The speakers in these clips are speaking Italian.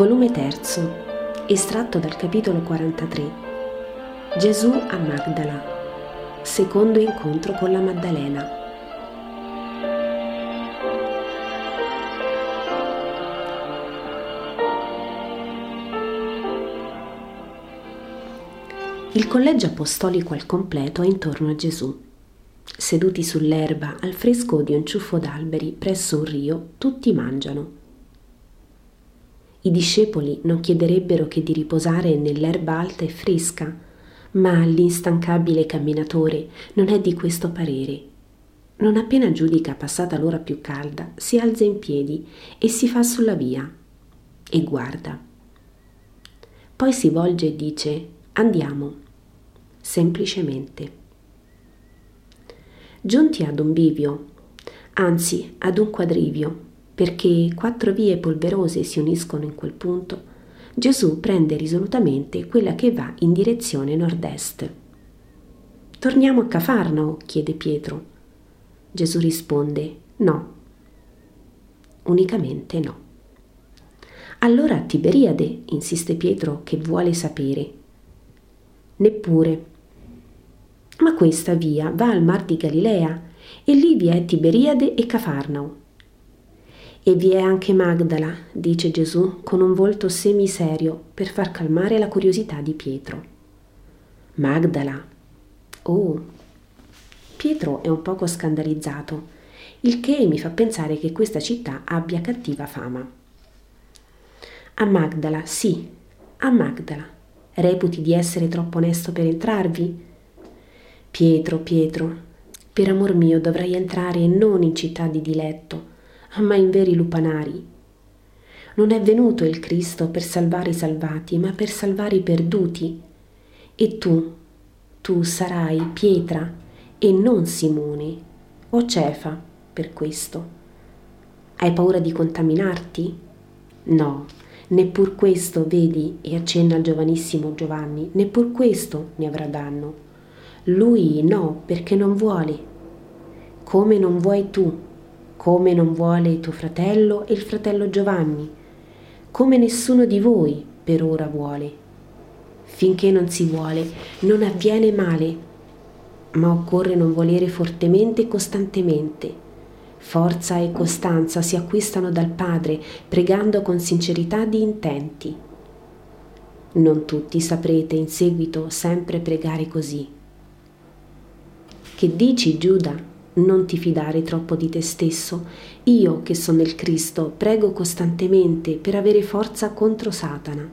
Volume 3, estratto dal capitolo 43. Gesù a Magdala. Secondo incontro con la Maddalena. Il collegio apostolico al completo è intorno a Gesù. Seduti sull'erba al fresco di un ciuffo d'alberi presso un rio, tutti mangiano i discepoli non chiederebbero che di riposare nell'erba alta e fresca, ma l'instancabile camminatore non è di questo parere. Non appena giudica passata l'ora più calda, si alza in piedi e si fa sulla via e guarda. Poi si volge e dice andiamo, semplicemente. Giunti ad un bivio, anzi ad un quadrivio, perché quattro vie polverose si uniscono in quel punto, Gesù prende risolutamente quella che va in direzione nord-est. Torniamo a Cafarnao? chiede Pietro. Gesù risponde no. Unicamente no. Allora a Tiberiade, insiste Pietro che vuole sapere. Neppure. Ma questa via va al mar di Galilea e lì vi è Tiberiade e Cafarnao. E vi è anche Magdala, dice Gesù con un volto semiserio per far calmare la curiosità di Pietro. Magdala. Oh. Pietro è un poco scandalizzato, il che mi fa pensare che questa città abbia cattiva fama. A Magdala, sì, a Magdala. Reputi di essere troppo onesto per entrarvi? Pietro, Pietro, per amor mio dovrai entrare non in città di diletto, ma in veri lupanari. Non è venuto il Cristo per salvare i salvati, ma per salvare i perduti. E tu, tu sarai pietra e non Simone, o Cefa per questo. Hai paura di contaminarti? No, neppur questo, vedi, e accenna al giovanissimo Giovanni, neppur questo ne avrà danno. Lui no, perché non vuole. Come non vuoi tu, come non vuole tuo fratello e il fratello Giovanni, come nessuno di voi per ora vuole. Finché non si vuole, non avviene male, ma occorre non volere fortemente e costantemente. Forza e costanza si acquistano dal Padre pregando con sincerità di intenti. Non tutti saprete in seguito sempre pregare così. Che dici, Giuda? Non ti fidare troppo di te stesso. Io, che sono il Cristo, prego costantemente per avere forza contro Satana.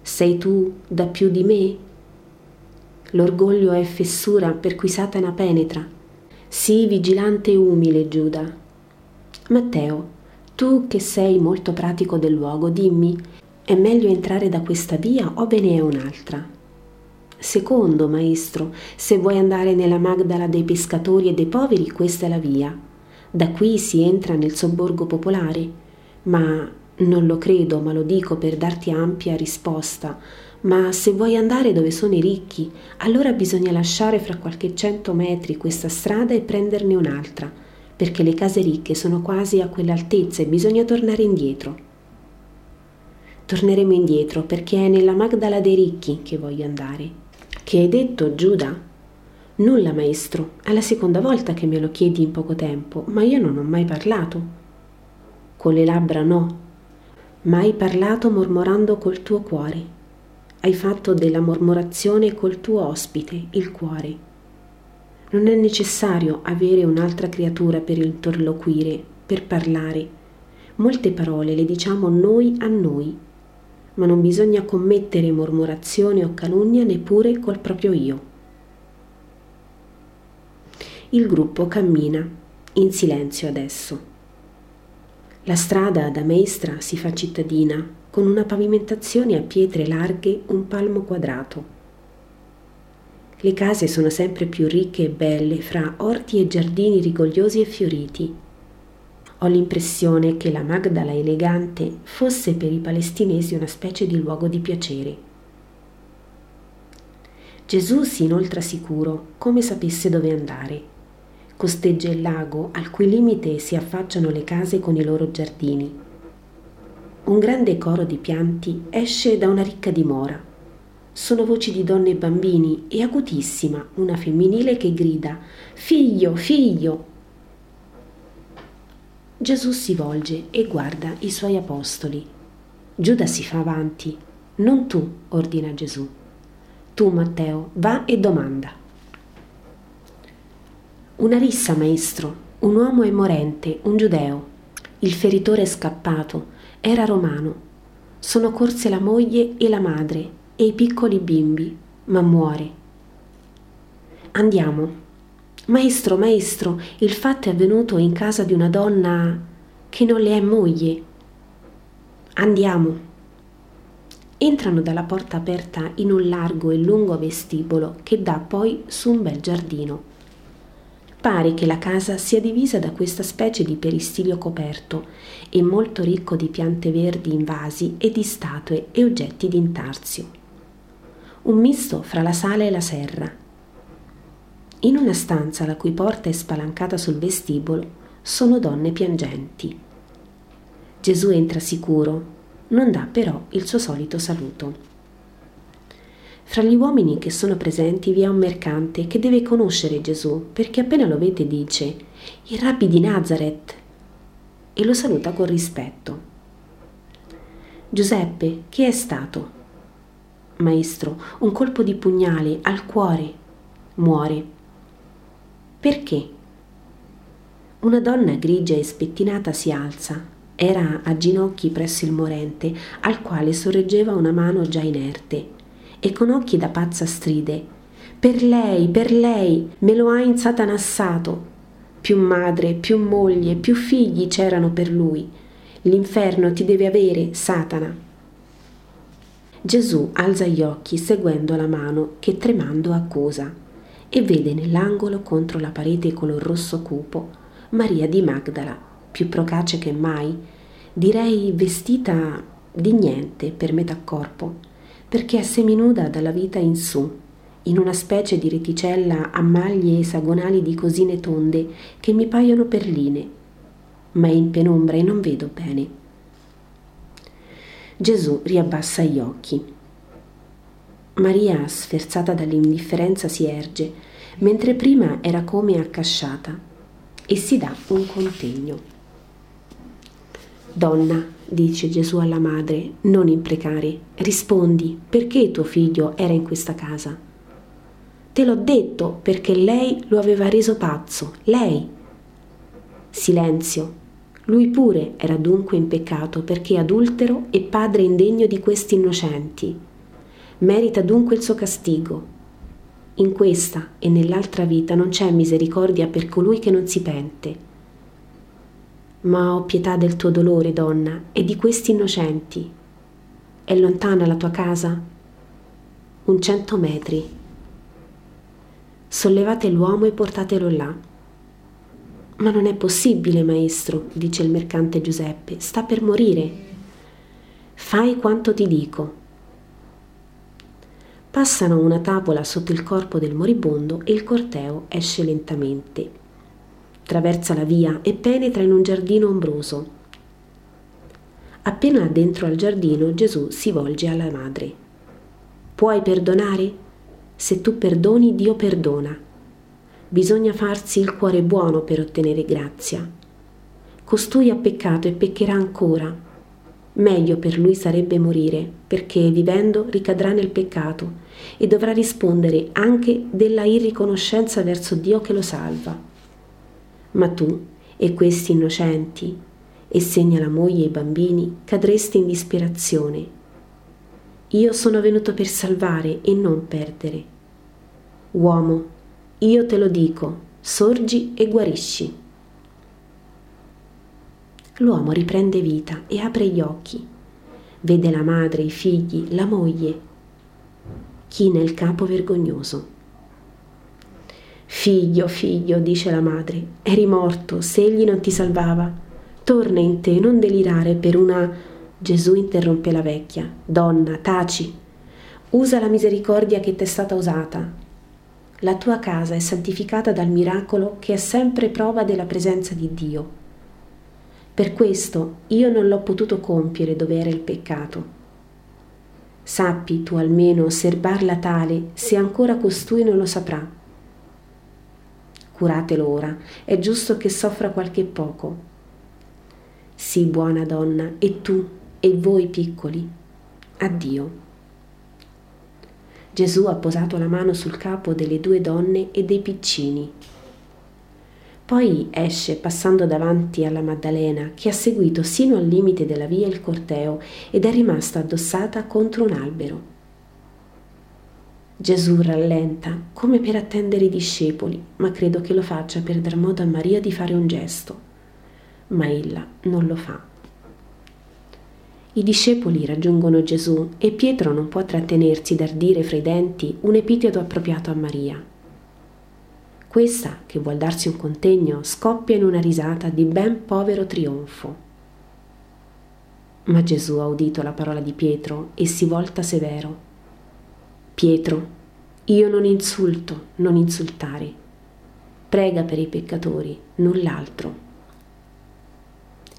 Sei tu da più di me? L'orgoglio è fessura per cui Satana penetra. Sii vigilante e umile, Giuda. Matteo, tu che sei molto pratico del luogo, dimmi, è meglio entrare da questa via o ve ne è un'altra? Secondo, maestro, se vuoi andare nella Magdala dei pescatori e dei poveri, questa è la via. Da qui si entra nel sobborgo popolare. Ma non lo credo, ma lo dico per darti ampia risposta. Ma se vuoi andare dove sono i ricchi, allora bisogna lasciare fra qualche cento metri questa strada e prenderne un'altra, perché le case ricche sono quasi a quell'altezza e bisogna tornare indietro. Torneremo indietro perché è nella Magdala dei ricchi che voglio andare. Che hai detto, Giuda? Nulla, maestro, è la seconda volta che me lo chiedi in poco tempo, ma io non ho mai parlato. Con le labbra no, ma hai parlato mormorando col tuo cuore. Hai fatto della mormorazione col tuo ospite, il cuore. Non è necessario avere un'altra creatura per interloquire, per parlare. Molte parole le diciamo noi a noi ma non bisogna commettere mormorazione o calunnia neppure col proprio io. Il gruppo cammina in silenzio adesso. La strada da Meistra si fa cittadina con una pavimentazione a pietre larghe un palmo quadrato. Le case sono sempre più ricche e belle fra orti e giardini rigogliosi e fioriti ho l'impressione che la Magdala elegante fosse per i palestinesi una specie di luogo di piacere. Gesù si inoltra sicuro, come sapesse dove andare. Costeggia il lago al cui limite si affacciano le case con i loro giardini. un grande coro di pianti esce da una ricca dimora. Sono voci di donne e bambini e acutissima una femminile che grida Figlio, figlio! Gesù si volge e guarda i suoi apostoli. Giuda si fa avanti. Non tu, ordina Gesù. Tu, Matteo, va e domanda. Una rissa, maestro. Un uomo è morente, un giudeo. Il feritore è scappato era romano. Sono corse la moglie e la madre e i piccoli bimbi, ma muore. Andiamo. Maestro, maestro, il fatto è avvenuto in casa di una donna che non le è moglie. Andiamo. Entrano dalla porta aperta in un largo e lungo vestibolo che dà poi su un bel giardino. Pare che la casa sia divisa da questa specie di peristilio coperto e molto ricco di piante verdi in vasi e di statue e oggetti d'intarsio. Un misto fra la sala e la serra. In una stanza la cui porta è spalancata sul vestibolo sono donne piangenti. Gesù entra sicuro, non dà però il suo solito saluto. Fra gli uomini che sono presenti vi è un mercante che deve conoscere Gesù perché appena lo vede dice il rabbi di Nazareth e lo saluta con rispetto. Giuseppe, chi è stato? Maestro, un colpo di pugnale al cuore. Muore. Perché? Una donna grigia e spettinata si alza. Era a ginocchi presso il morente, al quale sorreggeva una mano già inerte e con occhi da pazza stride. Per lei, per lei, me lo ha insatanassato. Più madre, più moglie, più figli c'erano per lui. L'inferno ti deve avere, Satana. Gesù alza gli occhi seguendo la mano che tremando accusa e vede nell'angolo contro la parete color rosso cupo Maria di Magdala, più procace che mai, direi vestita di niente per metà corpo perché è seminuda dalla vita in su, in una specie di reticella a maglie esagonali di cosine tonde che mi paiono perline, ma è in penombra e non vedo bene. Gesù riabbassa gli occhi. Maria, sferzata dall'indifferenza, si erge, mentre prima era come accasciata, e si dà un contegno. Donna, dice Gesù alla madre, non imprecare, rispondi perché tuo figlio era in questa casa. Te l'ho detto perché lei lo aveva reso pazzo, lei. Silenzio. Lui pure era dunque in peccato perché adultero e padre indegno di questi innocenti. Merita dunque il suo castigo. In questa e nell'altra vita non c'è misericordia per colui che non si pente ma ho pietà del tuo dolore, donna, e di questi innocenti. È lontana la tua casa? Un cento metri. Sollevate l'uomo e portatelo là. Ma non è possibile, maestro, dice il mercante Giuseppe, sta per morire. Fai quanto ti dico. Passano una tavola sotto il corpo del moribondo e il corteo esce lentamente attraversa la via e penetra in un giardino ombroso. Appena dentro al giardino Gesù si volge alla madre. Puoi perdonare? Se tu perdoni, Dio perdona. Bisogna farsi il cuore buono per ottenere grazia. Costui ha peccato e peccherà ancora. Meglio per lui sarebbe morire, perché vivendo ricadrà nel peccato e dovrà rispondere anche della irriconoscenza verso Dio che lo salva ma tu e questi innocenti, e segna la moglie e i bambini, cadresti in disperazione. Io sono venuto per salvare e non perdere. Uomo, io te lo dico, sorgi e guarisci. L'uomo riprende vita e apre gli occhi. Vede la madre, i figli, la moglie. China il capo vergognoso. Figlio, figlio, dice la madre, eri morto se egli non ti salvava. Torna in te, non delirare per una... Gesù interrompe la vecchia. Donna, taci. Usa la misericordia che t'è stata usata. La tua casa è santificata dal miracolo che è sempre prova della presenza di Dio. Per questo io non l'ho potuto compiere dove era il peccato. Sappi tu almeno osservarla tale se ancora costui non lo saprà. Curatelo ora, è giusto che soffra qualche poco. Sii buona donna, e tu, e voi piccoli. Addio. Gesù ha posato la mano sul capo delle due donne e dei piccini. Poi esce passando davanti alla Maddalena, che ha seguito sino al limite della via il corteo ed è rimasta addossata contro un albero. Gesù rallenta come per attendere i discepoli, ma credo che lo faccia per dar modo a Maria di fare un gesto. Ma ella non lo fa. I discepoli raggiungono Gesù e Pietro non può trattenersi dal dire fra i denti un epiteto appropriato a Maria. Questa, che vuol darsi un contegno, scoppia in una risata di ben povero trionfo. Ma Gesù ha udito la parola di Pietro e si volta severo. Pietro, io non insulto, non insultare. Prega per i peccatori, null'altro.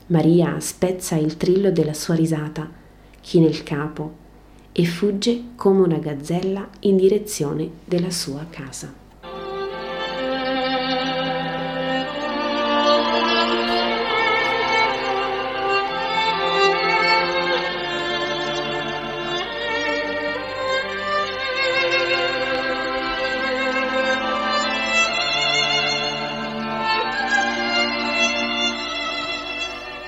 Maria spezza il trillo della sua risata, china il capo e fugge come una gazzella in direzione della sua casa.